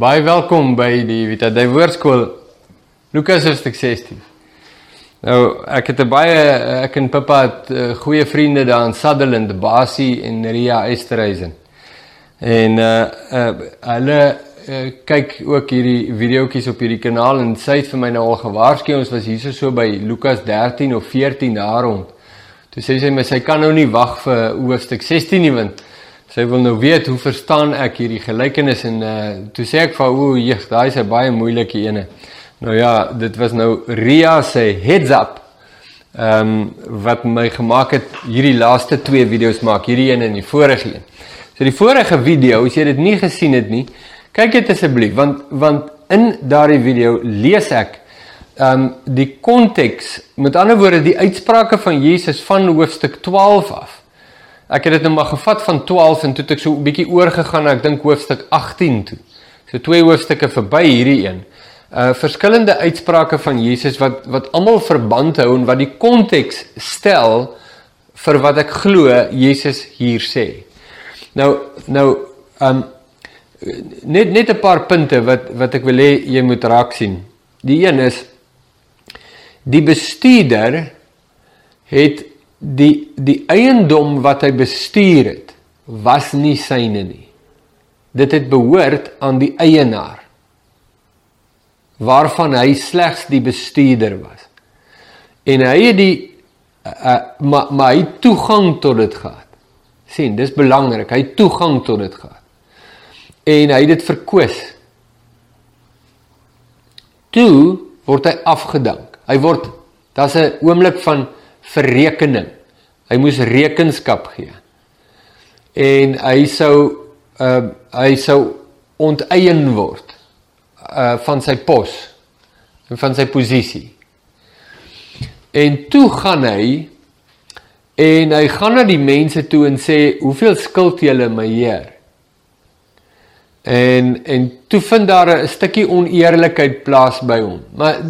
Baie welkom by die Vita Dei Woordskool Lukas hoofstuk 16. Nou, ek het 'n baie ek en Pippa het uh, goeie vriende daar in Sutherland, Basie en Ria Esterhuizen. En uh uh hulle uh, kyk ook hierdie videoetjies op hierdie kanaal en sy het vir my nou al gewaarsku ons was hier so by Lukas 13 of 14 daar rond. Toe sê sy my sy kan nou nie wag vir hoofstuk 16 nie want Sy wil nou weet hoe verstaan ek hierdie gelykenis en uh toe sê ek vir o, jeg, daai is 'n baie moeilike ene. Nou ja, dit was nou Ria se heads up. Ehm um, wat my gemaak het hierdie laaste twee video's maak, hierdie een en die vorige een. So die vorige video, as jy dit nie gesien het nie, kyk dit asseblief want want in daardie video lees ek ehm um, die konteks, met ander woorde die uitsprake van Jesus van hoofstuk 12 af Ek het dit nou maar gevat van 12 en toe het ek so 'n bietjie oorgegaan na ek dink hoofstuk 18 toe. So twee hoofstukke verby hierdie een. Uh verskillende uitsprake van Jesus wat wat almal verband hou en wat die konteks stel vir wat ek glo Jesus hier sê. Nou nou um net net 'n paar punte wat wat ek wil hê jy moet raak sien. Die een is die bestuurder het die die eiendom wat hy bestuur het was nie syne nie. Dit het behoort aan die eienaar waarvan hy slegs die bestuurder was. En hy het die uh, maar maar hy toegang tot dit gehad. sien, dis belangrik. Hy toegang tot dit gehad. En hy het dit verkwis. Toe word hy afgedank. Hy word daar's 'n oomblik van verrekening. Hy moes rekenskap gee. En hy sou uh hy sou onteien word uh van sy pos en van sy posisie. En toe gaan hy en hy gaan na die mense toe en sê hoeveel skuld julle my heer? En en toe vind daar 'n stukkie oneerlikheid plaas by hom. Maar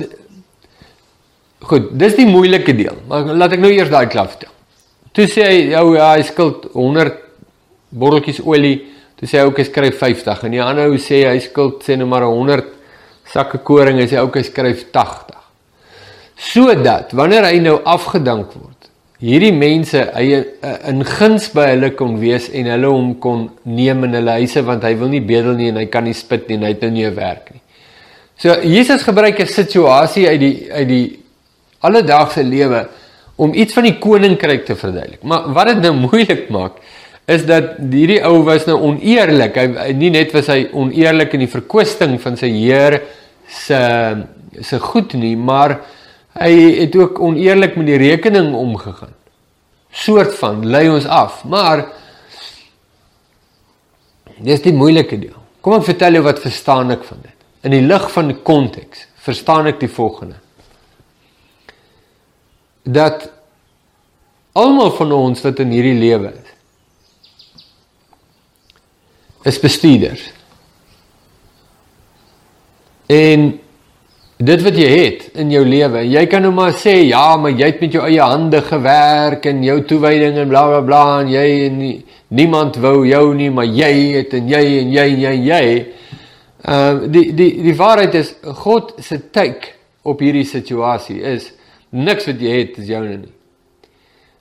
Goed, dis die moeilike deel. Maar laat ek nou eers daai klap vertel. Toe sê hy, "Ja, ja, hy skuld 100 botteltjies olie." Toe sê hy, "Ou, ek skryf 50." En die ander ou sê hy skuld sê nou maar 100 sakke koring en sê, "Ou, ek skryf 80." Sodat wanneer hy nou afgedank word, hierdie mense hy in guns by hulle kon wees en hulle hom kon neem in hulle huise want hy wil nie bedel nie en hy kan nie spit nie en hy het nou nie 'n werk nie. So Jesus gebruik 'n situasie uit die uit die alledaagse lewe om iets van die koninkryk te verduidelik. Maar wat dit nou moeilik maak is dat hierdie ou was nou oneerlik. Hy nie net was hy oneerlik in die verkwisting van sy Heer se se goed nie, maar hy het ook oneerlik met die rekening omgegaan. Soort van lei ons af, maar dis die moeilike deel. Kom ek vertel jou wat verstaan ek van dit. In die lig van die konteks verstaan ek die volgende dat almal van ons wat in hierdie lewe is is bestuurders. En dit wat jy het in jou lewe, jy kan nou maar sê ja, maar jy het met jou eie hande gewerk en jou toewyding en bla bla bla en jy en nie, niemand wou jou nie, maar jy het en jy en jy en jy en jy. Ehm uh, die die die waarheid is God se take op hierdie situasie is Niks wat jy het is joune nie.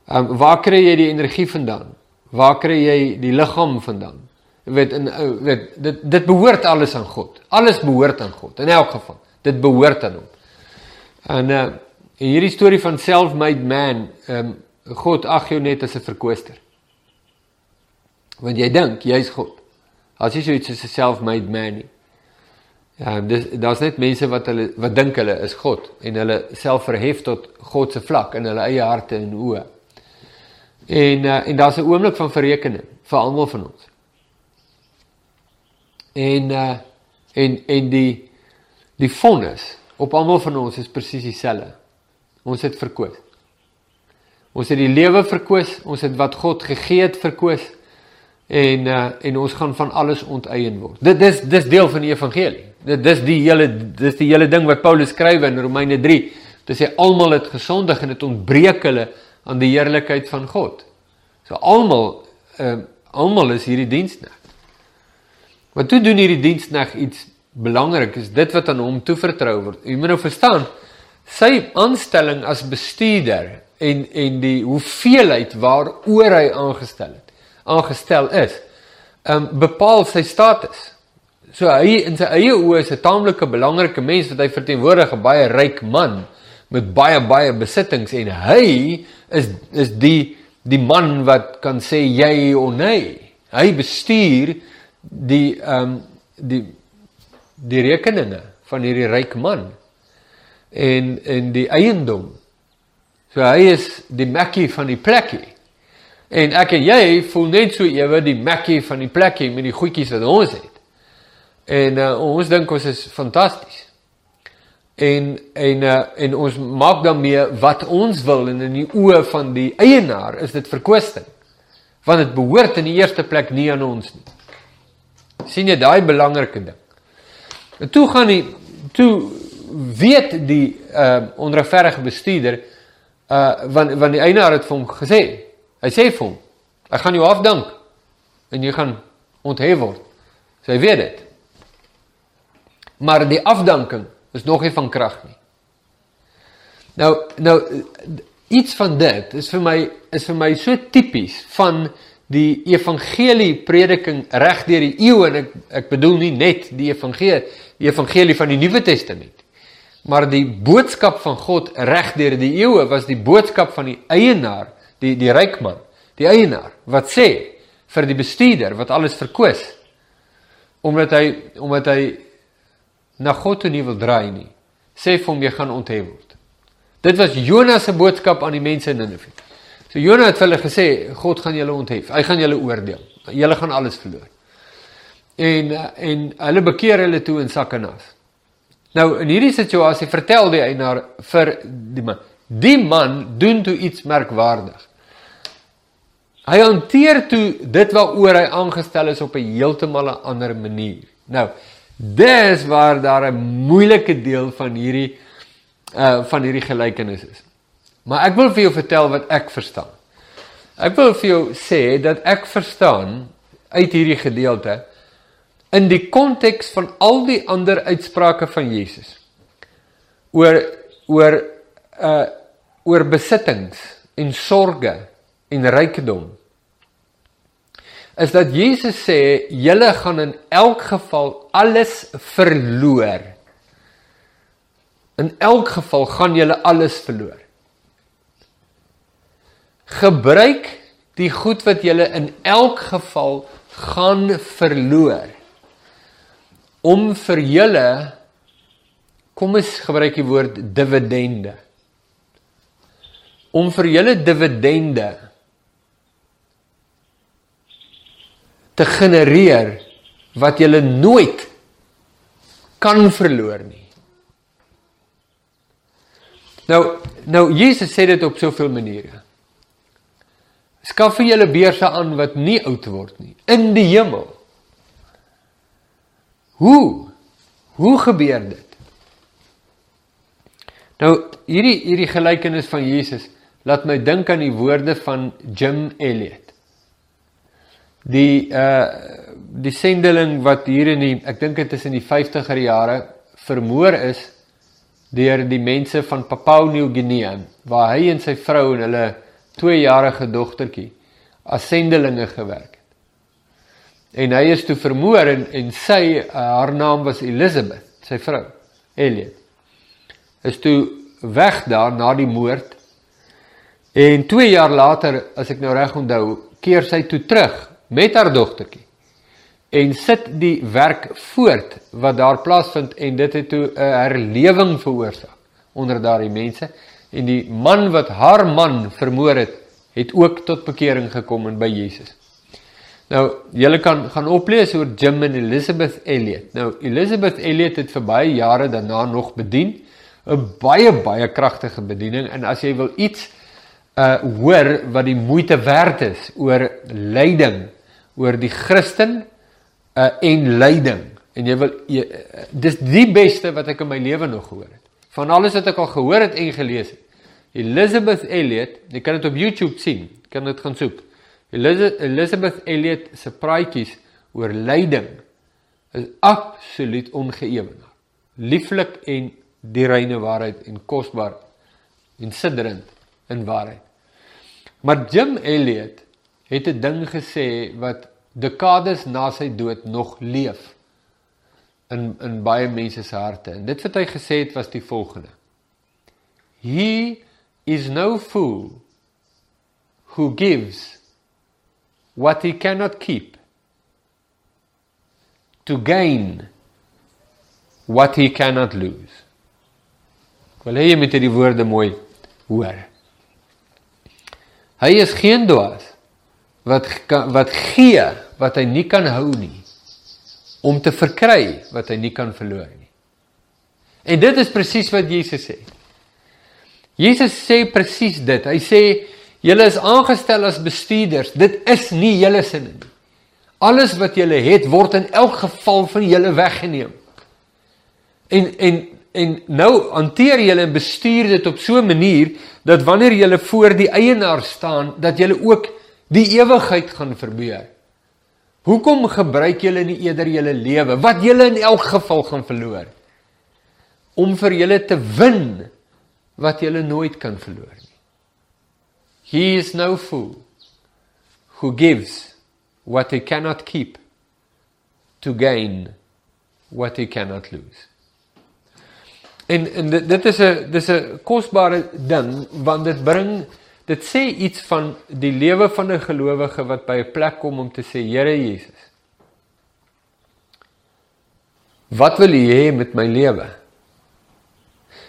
Ehm um, waar kry jy die energie vandaan? Waar kry jy die liggaam vandaan? Jy weet in eh, weet dit dit behoort alles aan God. Alles behoort aan God in elk geval. Dit behoort aan hom. En uh hierdie storie van self-made man, ehm um, God ag jou net as 'n verkwister. Want jy dink jy's God. As jy so iets as 'n self-made man nie. Ja, dis daar's net mense wat hulle wat dink hulle is God en hulle self verhef tot God se vlak in hulle eie harte en oë. En uh, en daar's 'n oomblik van verrekening vir almal van ons. En uh en en die die vonnis op almal van ons is presies dieselfde. Ons het verkoos. Ons het die lewe verkoos, ons het wat God gegee het verkoos en uh en ons gaan van alles onteien word. Dit dis dis deel van die evangelie. Dit dis die hele dis die hele ding wat Paulus skryf in Romeine 3. Dit sê almal het gesondig en dit ontbreek hulle aan die heerlikheid van God. So almal ehm uh, almal is hierdie diensneg. Wat toe doen hierdie diensneg iets belangrik is dit wat aan hom toevertrou word. Jy moet nou verstaan sy aanstelling as bestuurder en en die hoeveelheid waaroor hy aangestel het, aangestel is, um, bepaal sy status. So hy in sy eie oë is 'n taamlike belangrike mens wat hy verteenwoordig 'n baie ryk man met baie baie besittings en hy is is die die man wat kan sê jy of nee. Hy bestuur die ehm um, die die rekeninge van hierdie ryk man en en die eiendom. So hy is die Mackie van die plekkie. En ek en jy voel net so ewe die Mackie van die plekkie met die goedjies wat ons het. En uh, ons dink ons is fantasties. En en uh, en ons maak dan mee wat ons wil en in die oë van die eienaar is dit verkwisting. Want dit behoort in die eerste plek nie aan ons nie sien jy daai belangrike ding. En toe gaan die toe weet die uh onregverdige bestuurder uh want want die eienaar het vir hom gesê. Hy sê vir hom, ek gaan jou afdank en jy gaan onthef word. So hy weet dit. Maar die afdanking is nog nie van krag nie. Nou nou iets van dit is vir my is vir my so tipies van die evangelie prediking reg deur die eeue en ek ek bedoel nie net die evangelie die evangelie van die Nuwe Testament maar die boodskap van God reg deur die eeue was die boodskap van die eienaar die die ryk man die eienaar wat sê vir die bestuurder wat alles verkoos omdat hy omdat hy na God toe nie wil draai nie sê vir hom jy gaan onthef word dit was Jonas se boodskap aan die mense in Ninive So Jona het vir hulle gesê God gaan julle onthef. Hy gaan julle oordeel. Julle gaan alles verloor. En en hulle bekeer hulle toe in sak en as. Nou in hierdie situasie vertel die eienaar vir die man. Die man doen toe iets merkwaardig. Hy hanteer toe dit waaroor hy aangestel is op 'n heeltemal 'n ander manier. Nou, dis waar daar 'n moeilike deel van hierdie uh van hierdie gelykenis is. Maar ek wil vir jou vertel wat ek verstaan. Ek wil vir jou sê dat ek verstaan uit hierdie gedeelte in die konteks van al die ander uitsprake van Jesus oor oor uh oor besittings en sorges en rykdom is dat Jesus sê julle gaan in elk geval alles verloor. In elk geval gaan julle alles verloor gebruik die goed wat jy in elk geval gaan verloor om vir julle kom ons gebruik die woord dividende om vir julle dividende te genereer wat julle nooit kan verloor nie nou nou Jesus sê dit op soveel maniere Skaf vir julle beurse aan wat nie oud word nie in die hemel. Hoe? Hoe gebeur dit? Nou hierdie hierdie gelykenis van Jesus laat my dink aan die woorde van Jim Elliot. Die uh die sendeling wat hier in die ek dink dit is in die 50er jare vermoor is deur die mense van Papua New Guinea waar hy en sy vrou en hulle 2-jarige dogtertjie as sendelinge gewerk het. En hy is toe vermoor en en sy uh, haar naam was Elizabeth, sy vrou, Elliot. Is toe weg daar na die moord. En 2 jaar later, as ek nou reg onthou, keer sy toe terug met haar dogtertjie en sit die werk voort wat daar plaasvind en dit het toe 'n herlewing veroorsaak onder daardie mense en die man wat haar man vermoor het, het ook tot bekering gekom en by Jesus. Nou, julle kan gaan oplees oor Jim en Elizabeth Elliot. Nou, Elizabeth Elliot het vir baie jare daarna nog bedien, 'n baie baie kragtige bediening en as jy wil iets uh hoor wat die moeite werd is oor lyding, oor die Christen uh en lyding en jy wil jy, uh, dis die beste wat ek in my lewe nog gehoor het. Van alles wat ek al gehoor het en gelees het. Elizabeth Elliot, jy kan dit op YouTube sien. Kan dit gaan soek. Elizabeth Elliot se praatjies oor lyding is absoluut ongeëwenaar. Lieflik en die reine waarheid en kosbaar en sidderend in waarheid. Maar Jim Elliot het 'n ding gesê wat dekades na sy dood nog leef in in baie mense se harte. En dit wat hy gesê het was die volgende. He is no fool who gives what he cannot keep to gain what he cannot lose. Wil jy met hierdie woorde mooi hoor? Hy is geen dwaas wat wat gee wat hy nie kan hou nie om te verkry wat hy nie kan verloor nie. En dit is presies wat Jesus sê. Jesus sê presies dit. Hy sê julle is aangestel as bestuurders. Dit is nie julle sinne nie. Alles wat julle het word in elk geval van julle weggeneem. En en en nou hanteer julle en bestuur dit op so 'n manier dat wanneer julle voor die eienaar staan, dat julle ook die ewigheid gaan verbeur. Hoekom gebruik julle nie eerder julle lewe wat julle in elk geval gaan verloor om vir julle te win wat julle nooit kan verloor nie. He is no fool who gives what he cannot keep to gain what he cannot lose. En en dit, dit is 'n dis 'n kosbare ding want dit bring Dit sê iets van die lewe van 'n gelowige wat by 'n plek kom om te sê Here Jesus. Wat wil U hê met my lewe?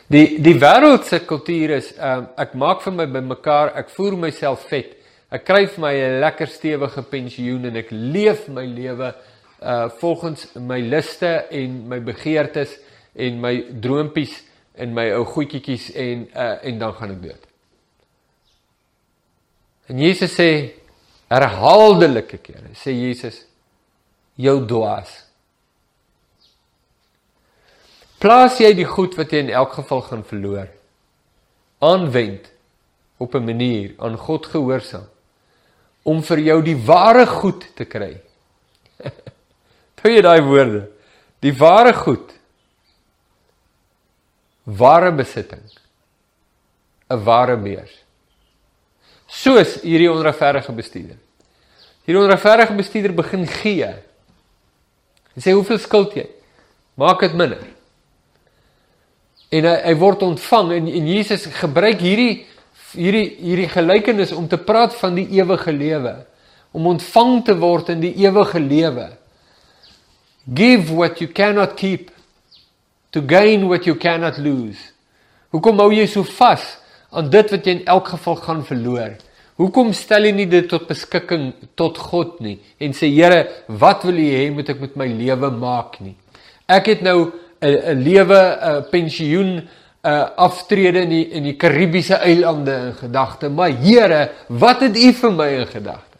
Die die wêreldse kultuur is um, ek maak vir my bymekaar, ek voer myself vet. Ek kry vir my 'n lekker stewige pensioen en ek leef my lewe uh volgens my liste en my begeertes en my droompies en my ou goedjies en uh en dan gaan ek dood. En Jesus sê herhaaldelike kere sê Jesus jou dwaas. Plaas jy die goed wat jy in elk geval gaan verloor aanwend op 'n manier aan God gehoorsaam om vir jou die ware goed te kry. Toe jy daai woorde, die ware goed ware besitting 'n ware beurs soos hierdie onregverdige bestuurder. Hierdie onregverdige bestuurder begin gee. Hy sê hoeveel skuld jy? Maak dit minder. En hy, hy word ontvang en, en Jesus gebruik hierdie hierdie hierdie gelykenis om te praat van die ewige lewe, om ontvang te word in die ewige lewe. Give what you cannot keep to gain what you cannot lose. Hoekom hou jy so vas aan dit wat jy in elk geval gaan verloor. Hoekom stel jy nie dit tot beskikking tot God nie en sê Here, wat wil U hê moet ek met my lewe maak nie? Ek het nou 'n 'n lewe 'n pensioen 'n aftrede in die in die Karibiese eilande in gedagte, maar Here, wat het U vir my in gedagte?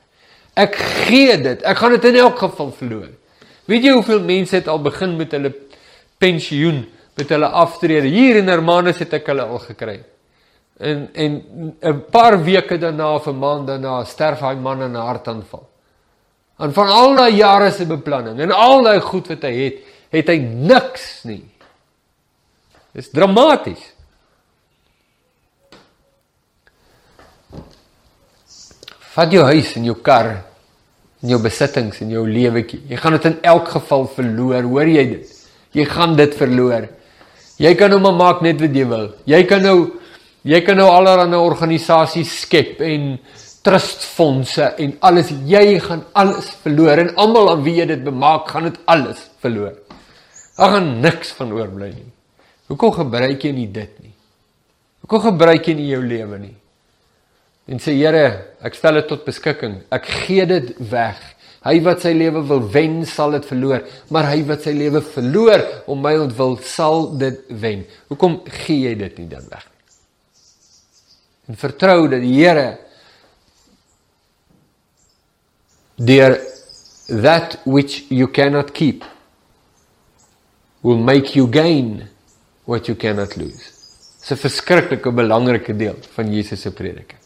Ek gee dit. Ek gaan dit in elk geval verloor. Weet jy hoeveel mense het al begin met hulle pensioen, met hulle aftrede? Hier in Hermanus het ek hulle al gekry. En en 'n paar weke daarna of 'n maand daarna sterf hy man in 'n hartaanval. En van al daai jare se beplanning en al daai goed wat hy het, het hy niks nie. Dis dramaties. Vat jou huis en jou kar en jou besittings en jou lewetjie. Jy gaan dit in elk geval verloor, hoor jy dit? Jy gaan dit verloor. Jy kan nou maar maak net wat jy wil. Jy kan nou Jy kan nou allerlei organisasies skep en trustfondse en alles jy gaan alles verloor en almal aan wie jy dit bemaak gaan dit alles verloor. Daar gaan niks van oorbly nie. Hoekom gebruik jy nie dit nie? Hoekom gebruik jy nie jou lewe nie? En sê Here, ek stel dit tot beskikking. Ek gee dit weg. Hy wat sy lewe wil wen, sal dit verloor, maar hy wat sy lewe verloor om my ontwil, sal dit wen. Hoekom gee jy dit nie dan weg? En vertrou dat die Here deur that which you cannot keep will make you gain what you cannot lose. Dis 'n verskriklike belangrike deel van Jesus se prediking.